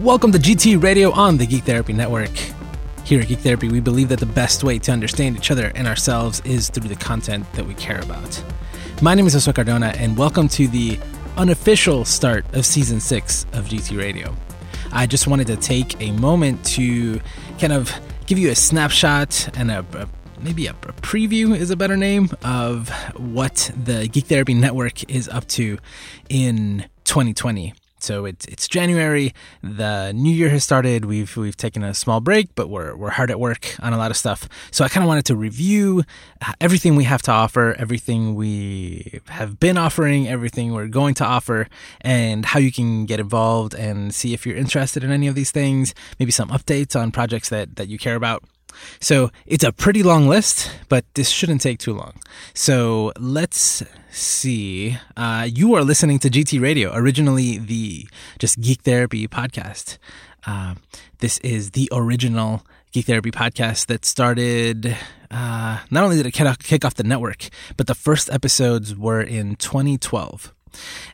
Welcome to GT Radio on the Geek Therapy Network. Here at Geek Therapy, we believe that the best way to understand each other and ourselves is through the content that we care about. My name is Josue Cardona, and welcome to the unofficial start of season six of GT Radio. I just wanted to take a moment to kind of give you a snapshot and a, a maybe a, a, preview is a better name of what the Geek Therapy Network is up to in 2020. So it's it's January. The new year has started. We've we've taken a small break, but we're we're hard at work on a lot of stuff. So I kind of wanted to review uh, everything we have to offer, everything we have been offering, everything we're going to offer, and how you can get involved and see if you're interested in any of these things. Maybe some updates on projects that that you care about. So it's a pretty long list, but this shouldn't take too long. So let's see. Uh, you are listening to GT Radio, originally the just Geek Therapy podcast. Uh, this is the original Geek Therapy podcast that started. Uh, not only did it kick off the network, but the first episodes were in 2012,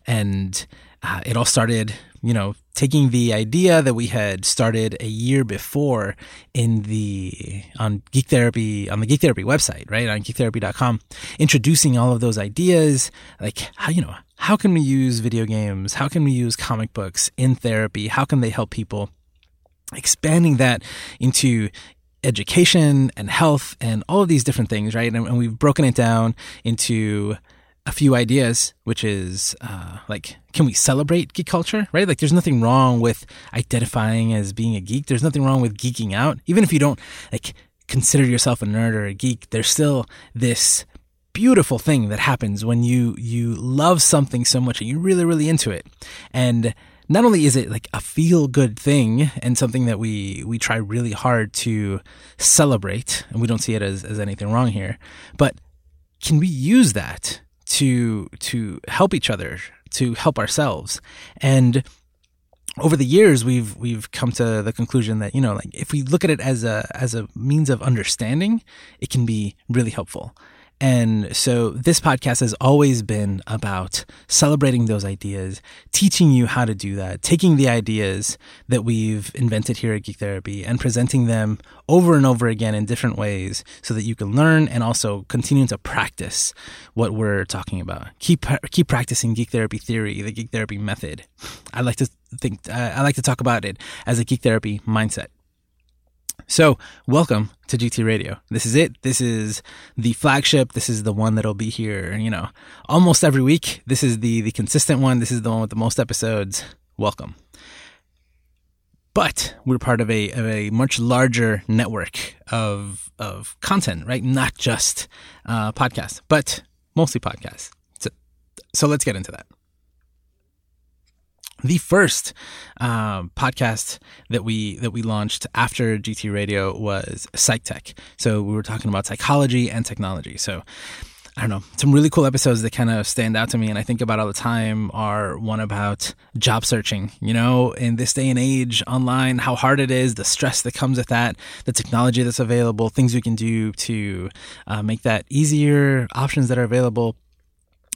and uh, it all started, you know, taking the idea that we had started a year before in the on geek therapy on the geek therapy website right? On geektherapy.com introducing all of those ideas like how you know how can we use video games? How can we use comic books in therapy? How can they help people? Expanding that into education and health and all of these different things right? And, and we've broken it down into a few ideas, which is uh, like, can we celebrate geek culture? Right? Like, there's nothing wrong with identifying as being a geek. There's nothing wrong with geeking out, even if you don't like consider yourself a nerd or a geek. There's still this beautiful thing that happens when you you love something so much and you're really really into it, and not only is it like a feel good thing and something that we we try really hard to celebrate, and we don't see it as as anything wrong here, but can we use that to to help each other, to help ourselves. And over the years we've we've come to the conclusion that you know like if we look at it as a as a means of understanding it can be really helpful and so this podcast has always been about celebrating those ideas, teaching you how to do that, taking the ideas that we've invented here at Geek Therapy and presenting them over and over again in different ways so that you can learn and also continue to practice what we're talking about. Keep keep practicing Geek Therapy theory, the Geek Therapy method. I like to think I like to talk about it as a Geek Therapy mindset. So, welcome to GT Radio. This is it. This is the flagship. This is the one that'll be here, you know, almost every week. This is the the consistent one. This is the one with the most episodes. Welcome. But we're part of a of a much larger network of of content, right? Not just uh, podcasts, but mostly podcasts. So, so let's get into that the first uh, podcast that we that we launched after GT Radio was Psych Tech. So we were talking about psychology and technology. So I don't know, some really cool episodes that kind of stand out to me and I think about all the time are one about job searching, you know, in this day and age online, how hard it is, the stress that comes with that, the technology that's available, things we can do to uh, make that easier, options that are available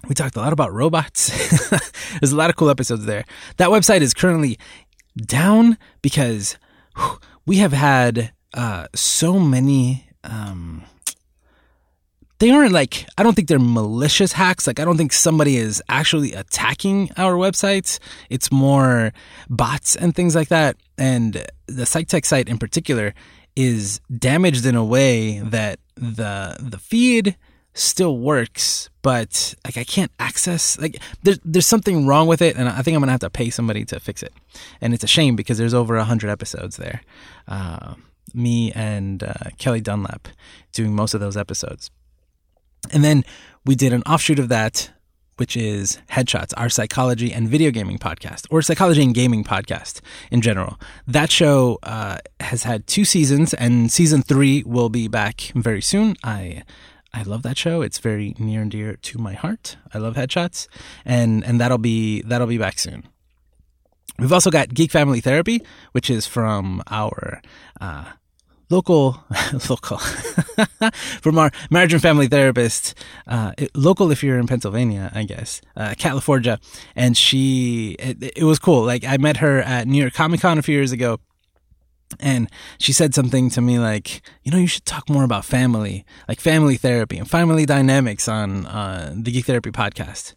we talked a lot about robots. There's a lot of cool episodes there. That website is currently down because we have had uh, so many. Um, they aren't like I don't think they're malicious hacks. Like I don't think somebody is actually attacking our websites. It's more bots and things like that. And the PsychTech site in particular is damaged in a way that the the feed still works, but like I can't access like there's there's something wrong with it, and I think I'm gonna have to pay somebody to fix it, and it's a shame because there's over a hundred episodes there. Uh, me and uh, Kelly Dunlap doing most of those episodes, and then we did an offshoot of that. Which is Headshots, our psychology and video gaming podcast, or psychology and gaming podcast in general. That show uh, has had two seasons, and season three will be back very soon. I I love that show. It's very near and dear to my heart. I love headshots, and and that'll be that'll be back soon. We've also got Geek Family Therapy, which is from our uh, local, local, from our marriage and family therapist, uh, local if you're in Pennsylvania, I guess, uh, California. And she, it, it was cool. Like I met her at New York Comic Con a few years ago. And she said something to me like, you know, you should talk more about family, like family therapy and family dynamics on uh, the Geek Therapy podcast.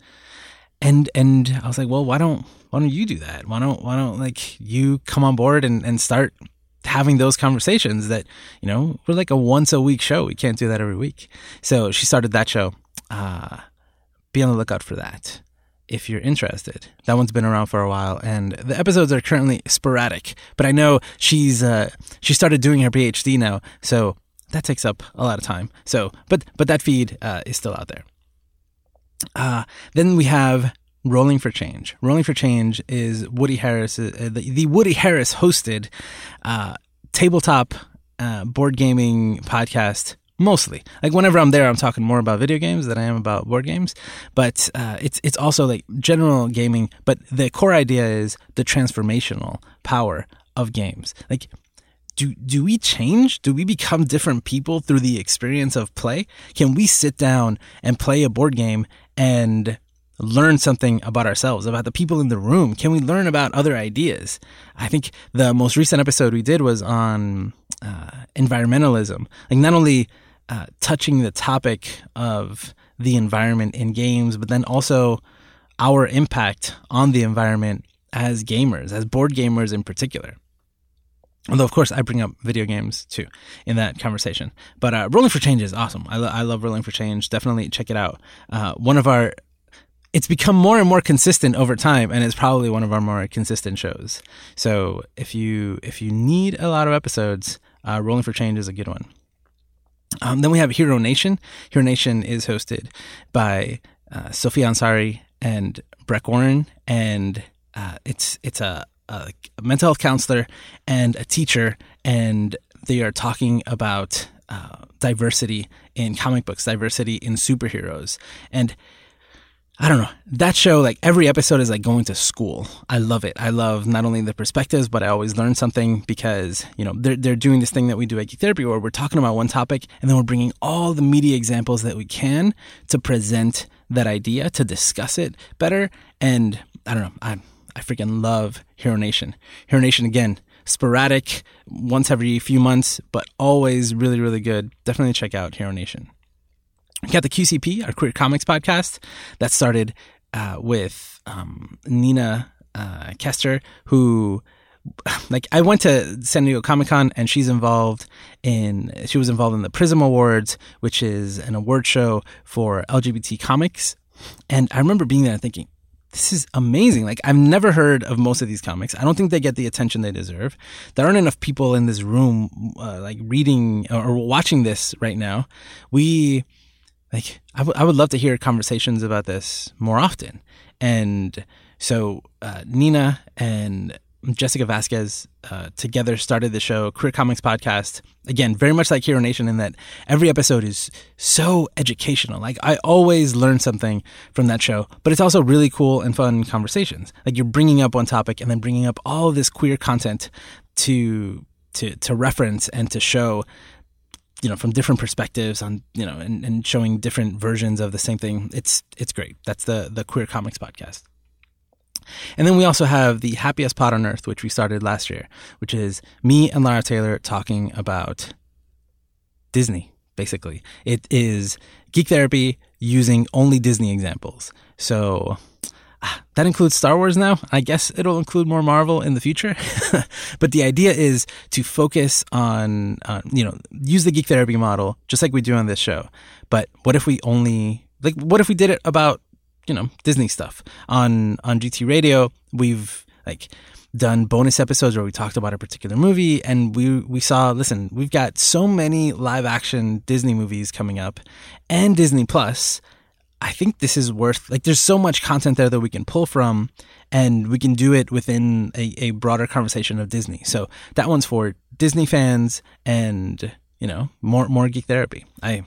And and I was like, well, why don't why don't you do that? Why don't why don't like you come on board and, and start having those conversations that, you know, we're like a once a week show. We can't do that every week. So she started that show. Uh, be on the lookout for that if you're interested. That one's been around for a while, and the episodes are currently sporadic. But I know she's uh, she started doing her PhD now, so that takes up a lot of time. So, but but that feed uh, is still out there. Uh, then we have Rolling for Change. Rolling for Change is Woody Harris, uh, the, the, Woody Harris hosted uh, tabletop uh, board gaming podcast. Mostly, like whenever I'm there, I'm talking more about video games than I am about board games. But uh, it's it's also like general gaming. But the core idea is the transformational power of games. Like do do we change? Do we become different people through the experience of play? Can we sit down and play a board game and learn something about ourselves, about the people in the room? Can we learn about other ideas? I think the most recent episode we did was on uh, environmentalism. Like not only uh, touching the topic of the environment in games, but then also our impact on the environment as gamers, as board gamers in particular. Although, of course, I bring up video games too in that conversation. But uh, Rolling for Change is awesome. I, lo- I love Rolling for Change. Definitely check it out. Uh, one of our it's become more and more consistent over time and it's probably one of our more consistent shows so if you if you need a lot of episodes uh, rolling for change is a good one um, then we have hero nation. Hero nation is hosted by uh, sophia ansari and breck warren and uh, it's it's a, a mental health counselor and a teacher and they are talking about uh, diversity in comic books diversity in superheroes. And I don't know. That show, like every episode is like going to school. I love it. I love not only the perspectives, but I always learn something because, you know, they're, they're doing this thing that we do at Geek Therapy where we're talking about one topic and then we're bringing all the media examples that we can to present that idea, to discuss it better. And I don't know. I, I freaking love Hero Nation. Hero Nation, again, sporadic, once every few months, but always really, really good. Definitely check out Hero Nation. Got the QCP, our queer comics podcast, that started uh, with um, Nina uh, Kester, who like I went to San Diego Comic Con and she's involved in she was involved in the Prism Awards, which is an award show for LGBT comics. And I remember being there and thinking, this is amazing. Like I've never heard of most of these comics. I don't think they get the attention they deserve. There aren't enough people in this room uh, like reading or watching this right now. We like I, w- I would love to hear conversations about this more often. And so uh, Nina and Jessica Vasquez uh, together started the show Queer Comics Podcast. Again, very much like Hero Nation in that every episode is so educational. Like I always learn something from that show, but it's also really cool and fun conversations. Like you're bringing up one topic and then bringing up all this queer content to to to reference and to show you know from different perspectives on you know and, and showing different versions of the same thing it's it's great. That's the the queer comics podcast. And then we also have the happiest pod on earth which we started last year which is me and lara taylor talking about disney basically. It is geek therapy using only disney examples. So that includes Star Wars now. I guess it'll include more Marvel in the future. but the idea is to focus on, uh, you know, use the geek therapy model just like we do on this show. But what if we only, like, what if we did it about, you know, Disney stuff? On, on GT Radio, we've, like, done bonus episodes where we talked about a particular movie and we we saw listen we've got so many live action Disney movies coming up and Disney Plus I think this is worth like there's so much content there that we can pull from and we can do it within a, a broader conversation of Disney. So that one's for Disney fans and you know more more geek therapy. I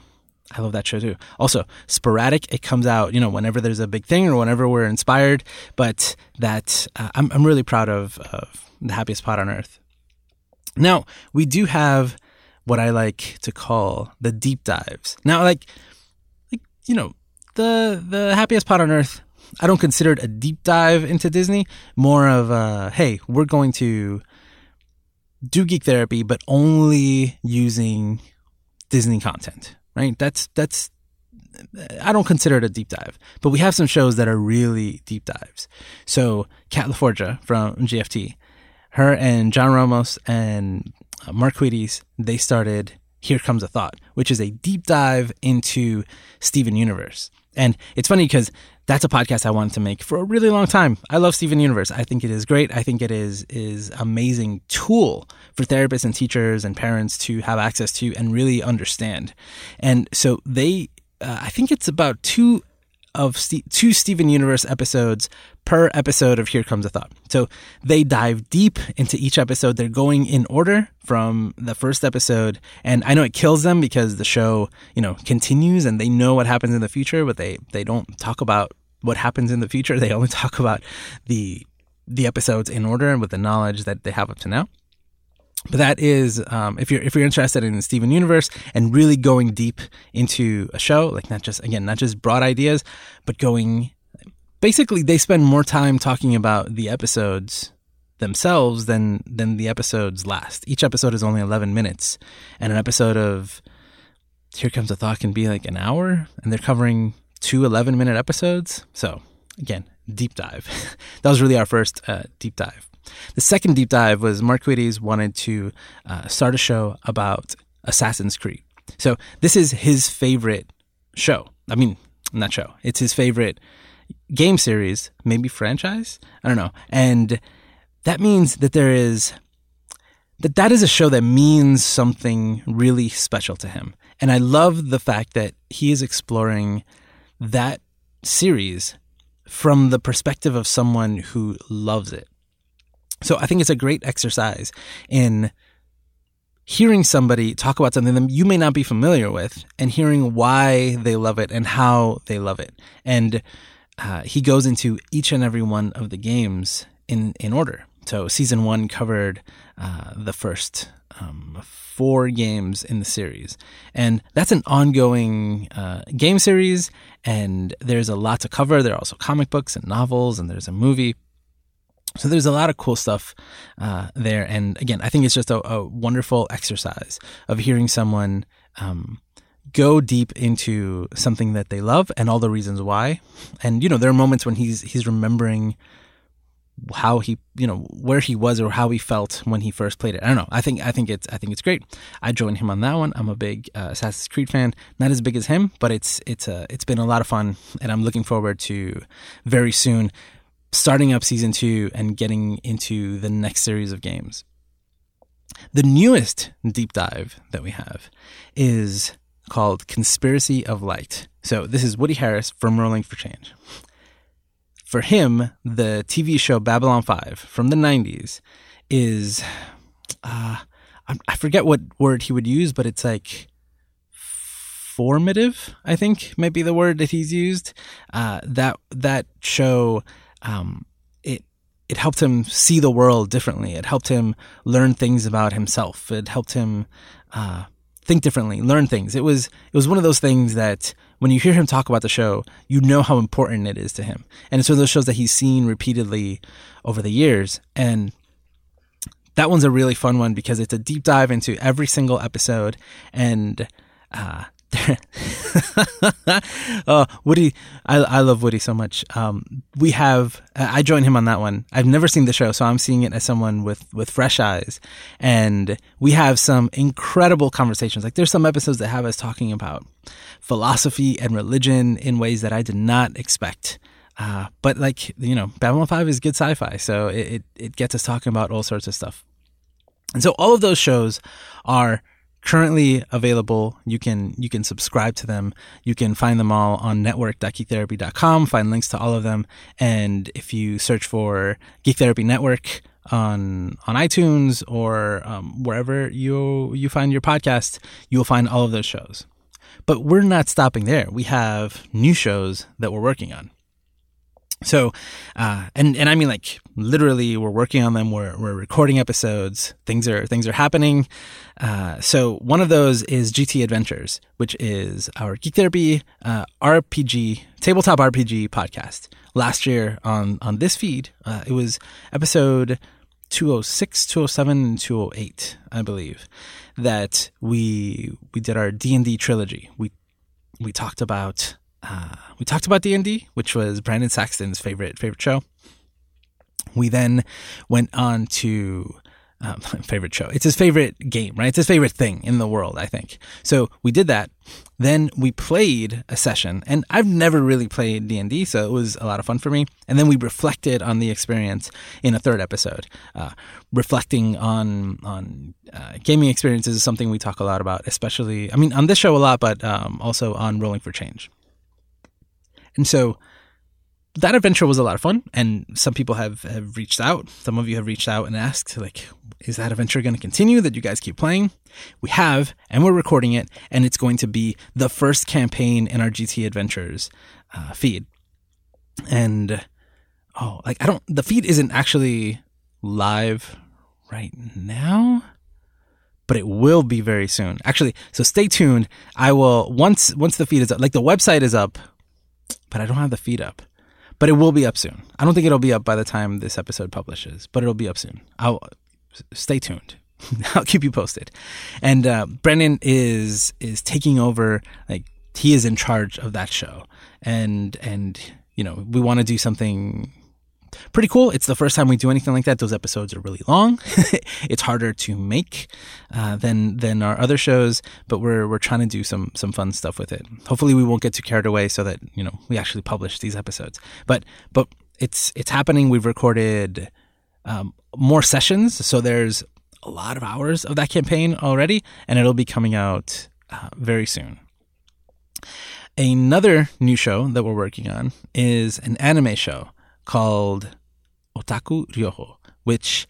I love that show too. Also, sporadic. It comes out, you know, whenever there's a big thing or whenever we're inspired. But that uh, I'm I'm really proud of of the happiest pod on earth. Now we do have what I like to call the deep dives. Now, like, like you know, the the happiest pod on earth. I don't consider it a deep dive into Disney. More of a hey, we're going to do geek therapy, but only using Disney content. Right? That's that's I don't consider it a deep dive, but we have some shows that are really deep dives. So Kat LaForgia from GFT, her and John Ramos and uh, Mark Quides, they started Here Comes a Thought, which is a deep dive into Steven Universe. And it's funny because that's a podcast I wanted to make for a really long time. I love Steven Universe. I think it is great. I think it is is amazing tool for therapists and teachers and parents to have access to and really understand. And so they uh, I think it's about two of St- two Steven Universe episodes per episode of Here Comes a Thought. So they dive deep into each episode. They're going in order from the first episode, and I know it kills them because the show, you know, continues and they know what happens in the future, but they they don't talk about what happens in the future. They only talk about the the episodes in order and with the knowledge that they have up to now. But that is, um, if you're if you're interested in the Steven universe and really going deep into a show, like not just again not just broad ideas, but going basically they spend more time talking about the episodes themselves than than the episodes last. Each episode is only 11 minutes, and an episode of Here Comes a Thought can be like an hour, and they're covering two 11 minute episodes. So again, deep dive. that was really our first uh, deep dive. The second deep dive was Mark Quides wanted to uh, start a show about Assassin's Creed. So this is his favorite show. I mean, not show. It's his favorite game series, maybe franchise. I don't know. And that means that there is that that is a show that means something really special to him. And I love the fact that he is exploring that series from the perspective of someone who loves it. So I think it's a great exercise in hearing somebody talk about something that you may not be familiar with and hearing why they love it and how they love it. And uh, he goes into each and every one of the games in, in order. So season one covered uh, the first um, four games in the series. And that's an ongoing uh, game series, and there's a lot to cover. There are also comic books and novels, and there's a movie. So there's a lot of cool stuff uh, there, and again, I think it's just a, a wonderful exercise of hearing someone um, go deep into something that they love and all the reasons why. And you know, there are moments when he's he's remembering how he you know where he was or how he felt when he first played it. I don't know. I think I think it's I think it's great. I joined him on that one. I'm a big uh, Assassin's Creed fan. Not as big as him, but it's it's a uh, it's been a lot of fun, and I'm looking forward to very soon starting up season two and getting into the next series of games. The newest deep dive that we have is called Conspiracy of Light. So this is Woody Harris from Rolling for Change. For him, the TV show Babylon 5 from the 90s is, uh, I forget what word he would use, but it's like formative, I think, might be the word that he's used. Uh, that, that show um, it it helped him see the world differently. It helped him learn things about himself. It helped him uh, think differently, learn things. It was it was one of those things that when you hear him talk about the show, you know how important it is to him. And it's one of those shows that he's seen repeatedly over the years. And that one's a really fun one because it's a deep dive into every single episode and uh, oh, Woody, I, I love Woody so much. Um, we have, I joined him on that one. I've never seen the show, so I'm seeing it as someone with, with fresh eyes. And we have some incredible conversations. Like there's some episodes that have us talking about philosophy and religion in ways that I did not expect. Uh, but like, you know, Babylon 5 is good sci-fi. So it, it, it gets us talking about all sorts of stuff. And so all of those shows are currently available. You can you can subscribe to them. You can find them all on network.geektherapy.com. Find links to all of them. And if you search for Geek Therapy Network on on iTunes or um, wherever you you find your podcast, you will find all of those shows. But we're not stopping there. We have new shows that we're working on. So, uh, and and I mean like literally, we're working on them. We're we're recording episodes. Things are things are happening. Uh, so one of those is GT Adventures, which is our Geek Therapy uh, RPG tabletop RPG podcast. Last year on on this feed, uh, it was episode 206, 207, and 208, I believe, that we we did our D and D trilogy. We we talked about uh, we talked about D and D, which was Brandon Saxton's favorite favorite show. We then went on to um, favorite show. It's his favorite game, right? It's his favorite thing in the world, I think. So we did that. Then we played a session, and I've never really played D and D, so it was a lot of fun for me. And then we reflected on the experience in a third episode. Uh, reflecting on on uh, gaming experiences is something we talk a lot about, especially I mean on this show a lot, but um, also on Rolling for Change. And so that adventure was a lot of fun and some people have, have reached out. Some of you have reached out and asked like is that adventure going to continue that you guys keep playing? We have and we're recording it and it's going to be the first campaign in our gt adventures uh, feed. And oh like i don't the feed isn't actually live right now but it will be very soon. Actually so stay tuned. I will once once the feed is up like the website is up but i don't have the feed up but it will be up soon. I don't think it'll be up by the time this episode publishes, but it'll be up soon. I'll stay tuned. I'll keep you posted. And uh, Brandon is is taking over. Like he is in charge of that show, and and you know we want to do something pretty cool. It's the first time we do anything like that. Those episodes are really long. it's harder to make uh, than than our other shows, but we're we're trying to do some some fun stuff with it. Hopefully, we won't get too carried away, so that you know we actually publish these episodes. But but it's it's happening. We've recorded um, more sessions, so there's a lot of hours of that campaign already, and it'll be coming out uh, very soon. Another new show that we're working on is an anime show called Otaku Ryoho, which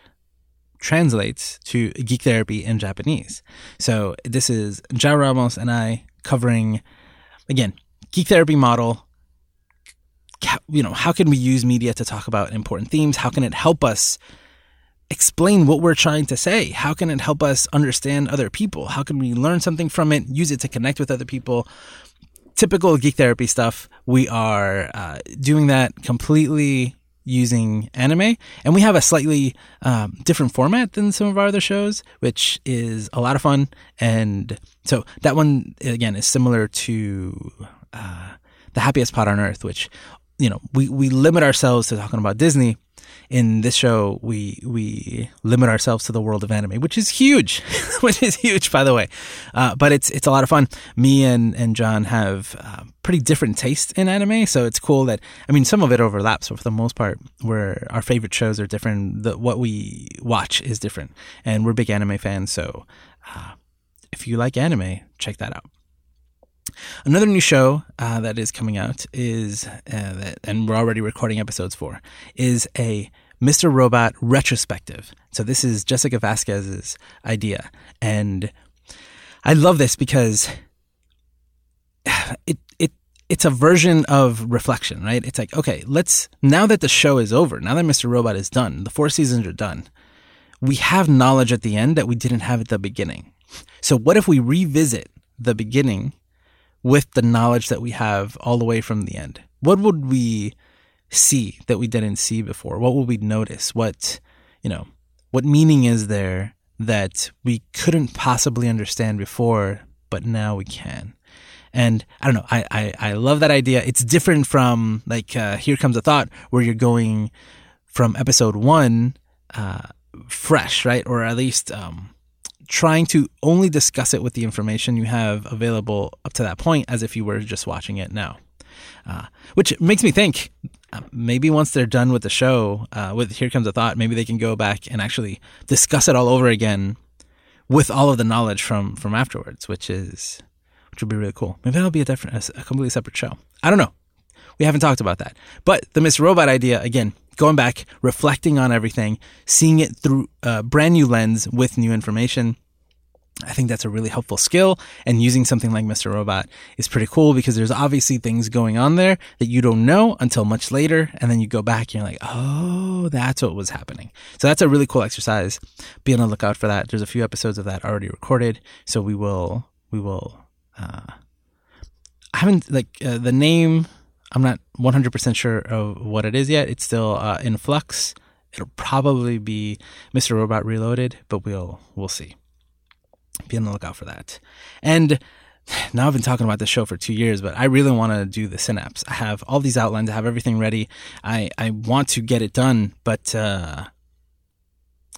translates to geek therapy in Japanese. So this is Jao Ramos and I covering, again, geek therapy model. You know, how can we use media to talk about important themes? How can it help us explain what we're trying to say? How can it help us understand other people? How can we learn something from it, use it to connect with other people? Typical geek therapy stuff. We are uh, doing that completely using anime, and we have a slightly um, different format than some of our other shows, which is a lot of fun. And so that one again is similar to uh, the happiest pod on earth, which you know we we limit ourselves to talking about Disney in this show we we limit ourselves to the world of anime, which is huge, which is huge by the way. Uh, but it's it's a lot of fun. Me and and John have uh, pretty different taste in anime, so it's cool that I mean some of it overlaps, but for the most part, where our favorite shows are different, the, what we watch is different, and we're big anime fans. So uh, if you like anime, check that out. Another new show uh, that is coming out is, uh, that, and we're already recording episodes for, is a Mr. Robot retrospective. So this is Jessica Vasquez's idea, and I love this because it it it's a version of reflection, right? It's like, okay, let's now that the show is over, now that Mr. Robot is done, the four seasons are done, we have knowledge at the end that we didn't have at the beginning. So what if we revisit the beginning with the knowledge that we have all the way from the end? What would we see that we didn't see before? What would we notice? What, you know, what meaning is there that we couldn't possibly understand before, but now we can? And I don't know, I, I, I love that idea. It's different from like, uh, Here Comes a Thought, where you're going from episode one, uh, fresh, right? Or at least, um, trying to only discuss it with the information you have available up to that point as if you were just watching it now. Uh, which makes me think uh, maybe once they're done with the show, uh, with Here Comes a Thought, maybe they can go back and actually discuss it all over again with all of the knowledge from from afterwards, which is which would be really cool. Maybe that'll be a different, a completely separate show. I don't know. We haven't talked about that. But the Mr. Robot idea, again, going back, reflecting on everything, seeing it through a brand new lens with new information. I think that's a really helpful skill and using something like Mr. Robot is pretty cool because there's obviously things going on there that you don't know until much later. And then you go back and you're like, oh, that's what was happening. So that's a really cool exercise. Be on the lookout for that. There's a few episodes of that already recorded. So we will, we will, uh, I haven't like uh, the name. I'm not 100% sure of what it is yet. It's still uh, in flux. It'll probably be Mr. Robot Reloaded, but we'll, we'll see be on the lookout for that. And now I've been talking about this show for two years, but I really want to do the synapse. I have all these outlines. I have everything ready. I, I want to get it done, but, uh,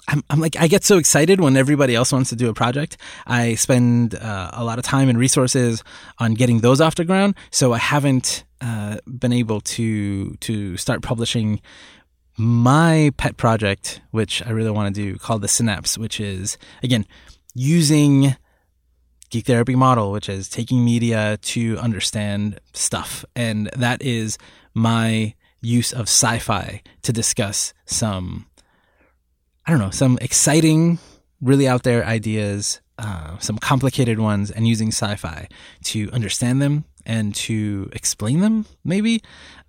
I'm, I'm like, I get so excited when everybody else wants to do a project. I spend uh, a lot of time and resources on getting those off the ground. So I haven't uh, been able to to start publishing my pet project, which I really want to do, called the Synapse, which is again using geek therapy model, which is taking media to understand stuff. And that is my use of sci-fi to discuss some, I don't know, some exciting, really out there ideas, uh, some complicated ones, and using sci-fi to understand them and to explain them, maybe,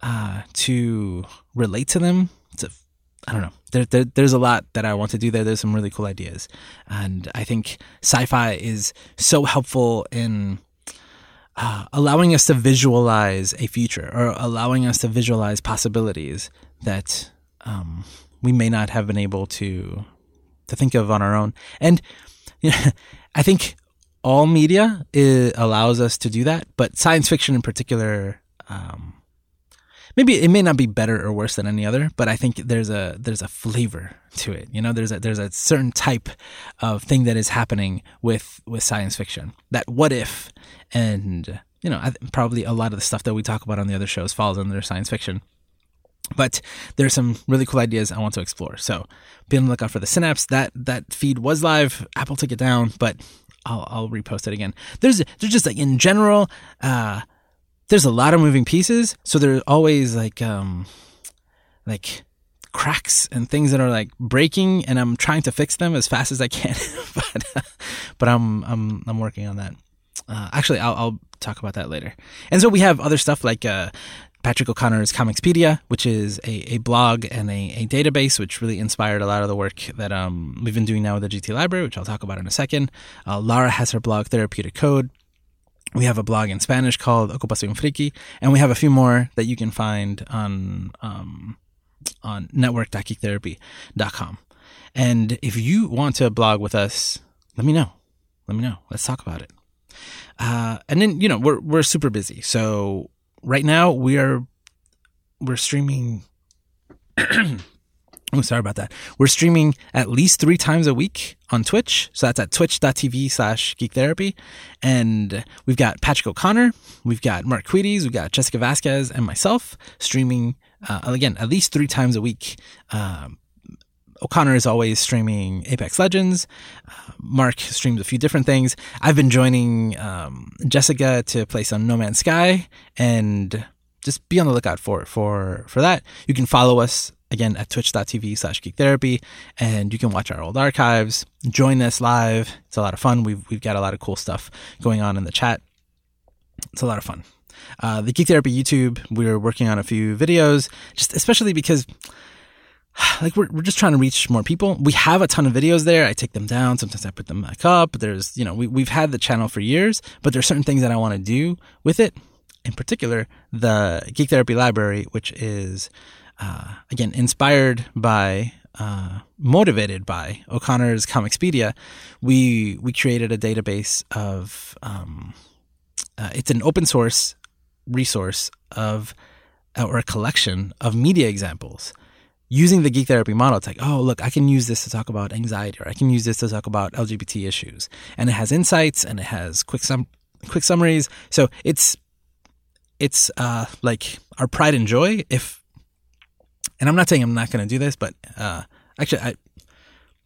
uh, to relate to them, to I don't know. There, there, there's a lot that I want to do there. There's some really cool ideas, and I think sci-fi is so helpful in uh, allowing us to visualize a future or allowing us to visualize possibilities that um, we may not have been able to to think of on our own. And you know, I think all media allows us to do that, but science fiction in particular. Um, maybe it may not be better or worse than any other, but I think there's a there's a flavor to it. You know, there's a there's a certain type of thing that is happening with with science fiction. That what if, and you know, probably a lot of the stuff that we talk about on the other shows falls under science fiction. But there's some really cool ideas I want to explore. So be on the lookout for the Synapse. That that feed was live. Apple took it down, but I'll I'll repost it again. There's there's just like in general. Uh, there's a lot of moving pieces, so there's always like um like cracks and things that are like breaking and I'm trying to fix them as fast as I can. but uh, but I'm I'm I'm working on that. Uh, actually, I'll, I'll talk about that later. And so we have other stuff like uh, Patrick O'Connor's Comicspedia, which is a, a blog and a, a, database, which really inspired a lot of the work that um, we've been doing now with the GT Library, which I'll talk about in a second. Uh, Lara has her blog, Therapeutic Code, we have a blog in Spanish called Ocupación Friki, and we have a few more that you can find on um, on network.geektherapy.com. And if you want to blog with us, let me know. Let me know. Let's talk about it. Uh, and then you know we're we're super busy, so right now we are we're streaming Oh, sorry about that. We're streaming at least three times a week on Twitch. So that's at twitch.tv slash geek therapy. And we've got Patrick O'Connor, we've got Mark Quides, we've got Jessica Vasquez, and myself streaming, uh, again, at least three times a week. Um, O'Connor is always streaming Apex Legends. Uh, Mark streams a few different things. I've been joining um, Jessica to play some No Man's Sky and just be on the lookout for for for that. You can follow us again at twitch.tv slash geek therapy and you can watch our old archives join us live it's a lot of fun we've, we've got a lot of cool stuff going on in the chat it's a lot of fun uh, the geek therapy youtube we're working on a few videos just especially because like we're, we're just trying to reach more people. We have a ton of videos there. I take them down. Sometimes i put them back up. There's you know we, we've had the channel for years but there's certain things that i want to do with it. In particular the geek therapy library which is uh, again, inspired by, uh, motivated by O'Connor's Comicspedia, we we created a database of. Um, uh, it's an open source resource of, or a collection of media examples using the geek therapy model, it's like, oh, look, I can use this to talk about anxiety, or I can use this to talk about LGBT issues, and it has insights and it has quick sum quick summaries. So it's it's uh, like our pride and joy if and I'm not saying I'm not going to do this, but uh, actually, I,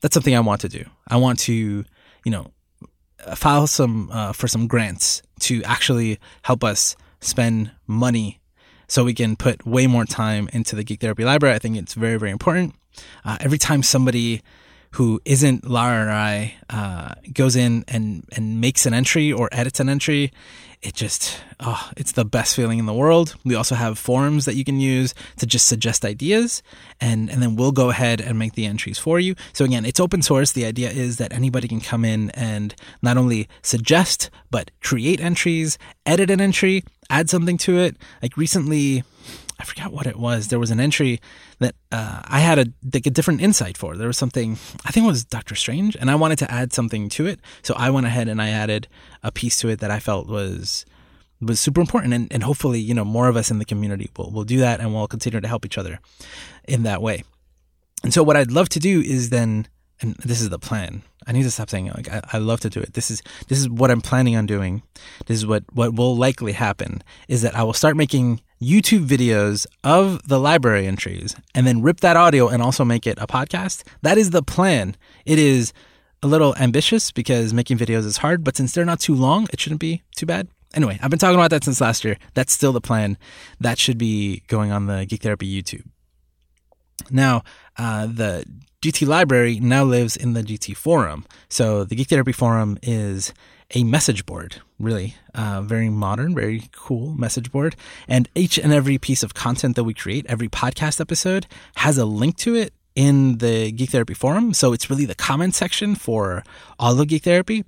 that's something I want to do. I want to, you know, file some uh, for some grants to actually help us spend money so we can put way more time into the Geek Therapy Library. I think it's very, very important. Uh, every time somebody who isn't Lara or I uh, goes in and and makes an entry or edits an entry, it just oh, it's the best feeling in the world. We also have forums that you can use to just suggest ideas, and and then we'll go ahead and make the entries for you. So again, it's open source. The idea is that anybody can come in and not only suggest but create entries, edit an entry, add something to it. Like recently, I forgot what it was. There was an entry that uh, I had a like a different insight for. There was something I think it was Doctor Strange, and I wanted to add something to it. So I went ahead and I added a piece to it that I felt was was super important, and, and hopefully you know more of us in the community will will do that, and we'll continue to help each other in that way. And so what I'd love to do is then and this is the plan. I need to stop saying like I, I, love to do it. This is this is what I'm planning on doing. This is what what will likely happen is that I will start making YouTube videos of the library entries and then rip that audio and also make it a podcast. That is the plan. It is a little ambitious because making videos is hard, but since they're not too long, it shouldn't be too bad. Anyway, I've been talking about that since last year. That's still the plan. That should be going on the Geek Therapy YouTube. Now, uh, the GT Library now lives in the GT Forum. So the Geek Therapy Forum is a message board, really uh, very modern, very cool message board. And each and every piece of content that we create, every podcast episode has a link to it in the Geek Therapy Forum. So it's really the comment section for all of Geek Therapy,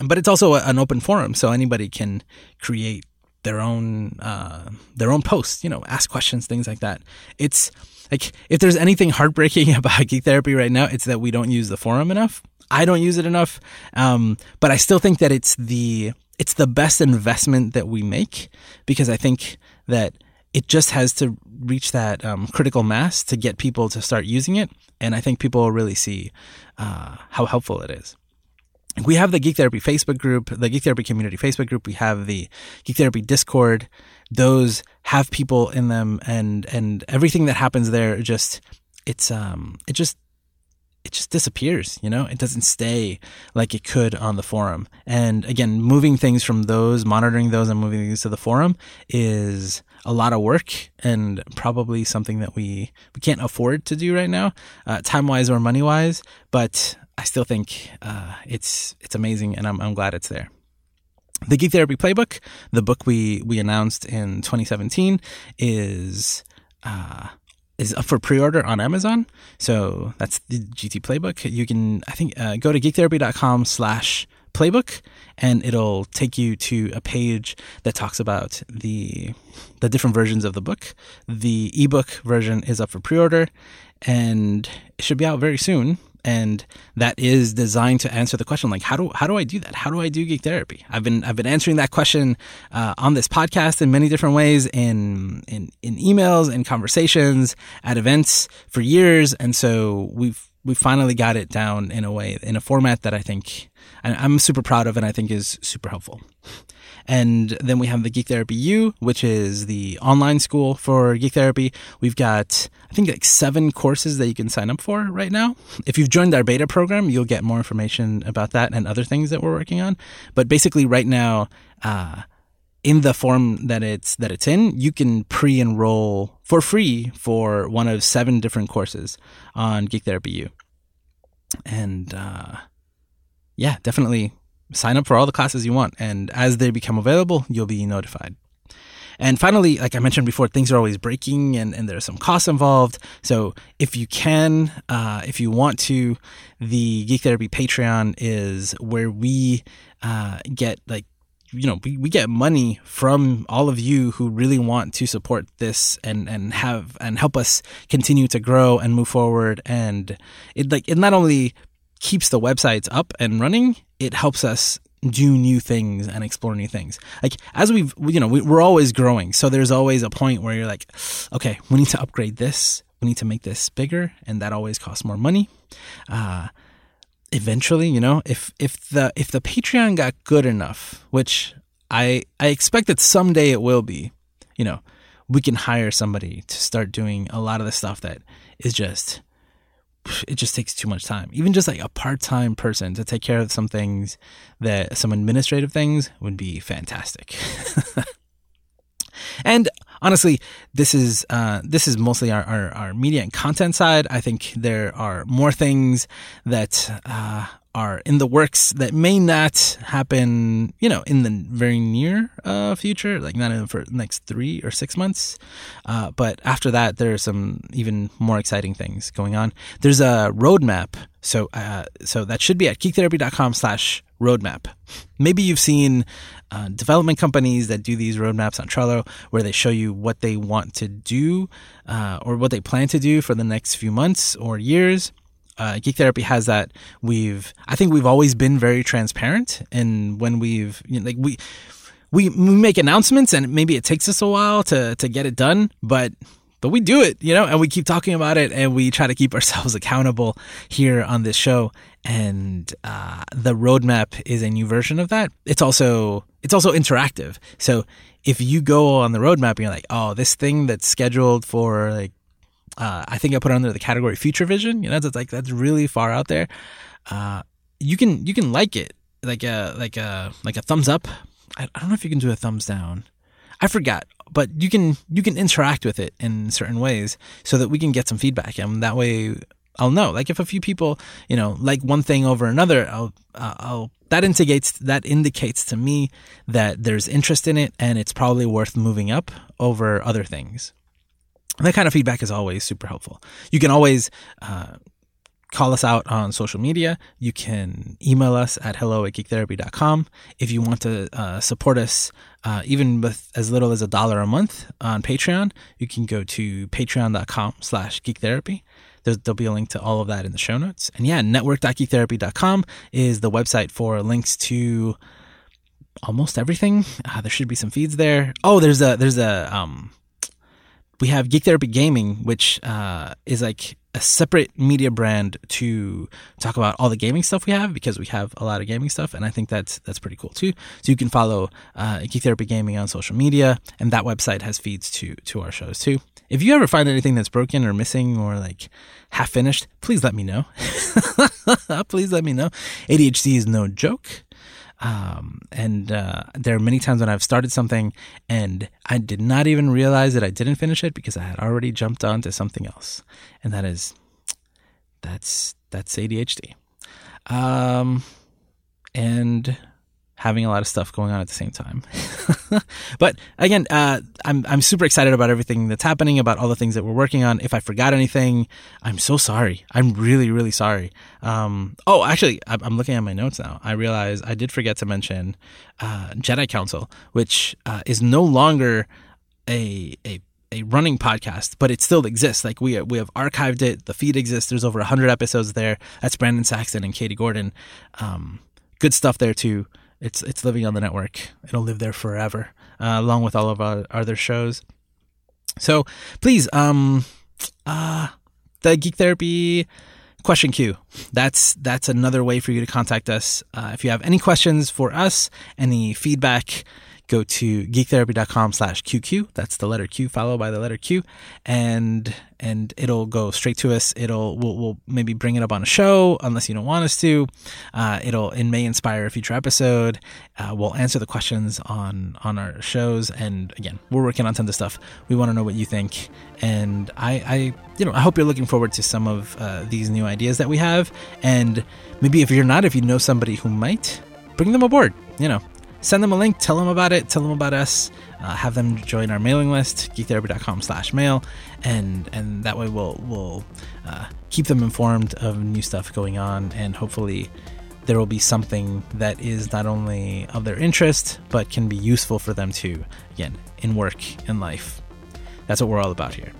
but it's also an open forum, so anybody can create their own uh, their own posts. You know, ask questions, things like that. It's like if there's anything heartbreaking about geek therapy right now, it's that we don't use the forum enough. I don't use it enough, um, but I still think that it's the it's the best investment that we make because I think that it just has to reach that um, critical mass to get people to start using it, and I think people will really see uh, how helpful it is we have the Geek Therapy Facebook group, the Geek Therapy Community Facebook group. We have the Geek Therapy Discord. Those have people in them, and and everything that happens there just it's um it just it just disappears. You know, it doesn't stay like it could on the forum. And again, moving things from those, monitoring those, and moving things to the forum is a lot of work and probably something that we we can't afford to do right now, uh, time wise or money wise. But I still think uh, it's it's amazing, and I'm I'm glad it's there. The Geek Therapy Playbook, the book we we announced in 2017, is uh, is up for pre-order on Amazon. So that's the GT Playbook. You can I think uh, go to geektherapy.com/slash playbook and it'll take you to a page that talks about the the different versions of the book. The ebook version is up for pre-order and it should be out very soon and that is designed to answer the question like how do how do I do that? How do I do geek therapy? I've been I've been answering that question uh, on this podcast in many different ways in in in emails and conversations at events for years, and so we've we finally got it down in a way in a format that I think I'm super proud of and I think is super helpful. And then we have the Geek Therapy U, which is the online school for geek therapy. We've got, I think, like seven courses that you can sign up for right now. If you've joined our beta program, you'll get more information about that and other things that we're working on. But basically, right now, uh, in the form that it's that it's in, you can pre-enroll for free for one of seven different courses on Geek Therapy U. And uh, yeah, definitely sign up for all the classes you want. And as they become available, you'll be notified. And finally, like I mentioned before, things are always breaking and, and there's some costs involved. So if you can, uh, if you want to, the Geek Therapy Patreon is where we uh, get like you know we, we get money from all of you who really want to support this and and have and help us continue to grow and move forward and it like it not only keeps the websites up and running, it helps us do new things and explore new things. Like as we've, you know, we, are always growing. So there's always a point where you're like, okay, we need to upgrade this. We need to make this bigger. And that always costs more money. Uh, eventually, you know, if, if the, if the Patreon got good enough, which I, I expect that someday it will be, you know, we can hire somebody to start doing a lot of the stuff that is just it just takes too much time. Even just like a part time person to take care of some things that some administrative things would be fantastic. And honestly, this is uh, this is mostly our, our, our media and content side. I think there are more things that uh, are in the works that may not happen, you know, in the very near uh, future, like not in for next three or six months. Uh, but after that, there are some even more exciting things going on. There's a roadmap. So, uh, so that should be at geektherapy.com slash roadmap. Maybe you've seen uh, development companies that do these roadmaps on Trello where they show you what they want to do uh, or what they plan to do for the next few months or years uh, Geek Therapy has that. We've, I think we've always been very transparent, and when we've, you know, like we, we, make announcements, and maybe it takes us a while to to get it done, but but we do it, you know, and we keep talking about it, and we try to keep ourselves accountable here on this show. And uh, the roadmap is a new version of that. It's also it's also interactive. So if you go on the roadmap and you're like, oh, this thing that's scheduled for like uh, I think I put it under the category future vision. You know, that's like that's really far out there. Uh, you can you can like it like a like a like a thumbs up. I, I don't know if you can do a thumbs down. I forgot, but you can you can interact with it in certain ways so that we can get some feedback, and that way I'll know. Like if a few people, you know, like one thing over another, I'll uh, I'll that indicates that indicates to me that there's interest in it and it's probably worth moving up over other things that kind of feedback is always super helpful. You can always uh, call us out on social media. You can email us at hello at geektherapy.com. If you want to uh, support us, uh, even with as little as a dollar a month on Patreon, you can go to patreon.com slash geektherapy. There'll be a link to all of that in the show notes. And yeah, network.geektherapy.com is the website for links to almost everything. Uh, there should be some feeds there. Oh, there's a, there's a, um, we have Geek Therapy Gaming, which uh, is like a separate media brand to talk about all the gaming stuff we have because we have a lot of gaming stuff, and I think that's that's pretty cool too. So you can follow uh, Geek Therapy Gaming on social media, and that website has feeds to to our shows too. If you ever find anything that's broken or missing or like half finished, please let me know. please let me know. ADHD is no joke. Um, and uh, there are many times when I've started something and I did not even realize that I didn't finish it because I had already jumped onto something else, and that is that's that's ADHD. Um, and having a lot of stuff going on at the same time. but again, uh, I'm I'm super excited about everything that's happening, about all the things that we're working on. If I forgot anything, I'm so sorry. I'm really really sorry. Um, oh, actually, I'm looking at my notes now. I realize I did forget to mention uh, Jedi Council, which uh, is no longer a a a running podcast, but it still exists. Like we we have archived it. The feed exists. There's over hundred episodes there. That's Brandon Saxton and Katie Gordon. Um, good stuff there too. It's it's living on the network. It'll live there forever, uh, along with all of our other shows. So please, um, uh, the Geek Therapy question queue. That's that's another way for you to contact us. Uh, if you have any questions for us, any feedback, go to geektherapy.com slash QQ. That's the letter Q followed by the letter Q. And, and it'll go straight to us. It'll, we'll, we'll maybe bring it up on a show unless you don't want us to. Uh, it'll, it may inspire a future episode. Uh, we'll answer the questions on, on our shows. And again, we're working on tons of stuff. We want to know what you think. And I, I, you know, I hope you're looking forward to some of uh, these new ideas that we have. And maybe if you're not, if you know somebody who might, bring them aboard. You know, send them a link, tell them about it, tell them about us, uh, have them join our mailing list, geektherapy.com slash mail, and and that way we'll we'll uh, keep them informed of new stuff going on, and hopefully there will be something that is not only of their interest but can be useful for them too, again, in work in life. That's what we're all about here.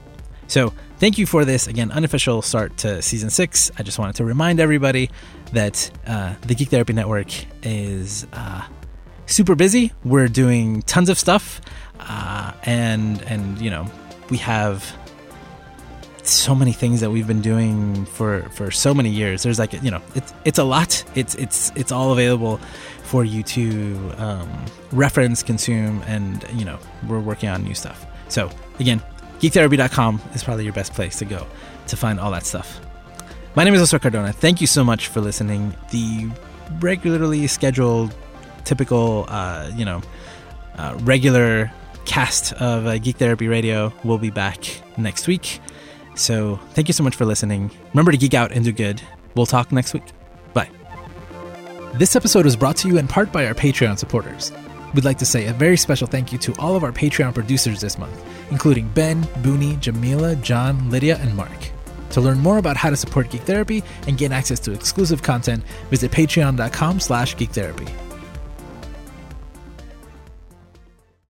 So, thank you for this again unofficial start to season six. I just wanted to remind everybody that uh, the Geek Therapy Network is uh, super busy. We're doing tons of stuff, uh, and and you know we have so many things that we've been doing for for so many years. There's like you know it's it's a lot. It's it's it's all available for you to um, reference, consume, and you know we're working on new stuff. So again, geektherapy.com is probably your best place to go to find all that stuff. My name is Oscar Cardona. Thank you so much for listening. The regularly scheduled typical, uh, you know, uh, regular cast of uh, Geek Therapy Radio will be back next week. So thank you so much for listening. Remember to geek out and do good. We'll talk next week. Bye. This episode was brought to you in part by our Patreon supporters. We'd like to say a very special thank you to all of our Patreon producers this month, including Ben, Booney, Jamila, John, Lydia, and Mark. To learn more about how to support Geek Therapy and gain access to exclusive content, visit patreon.com slash geektherapy.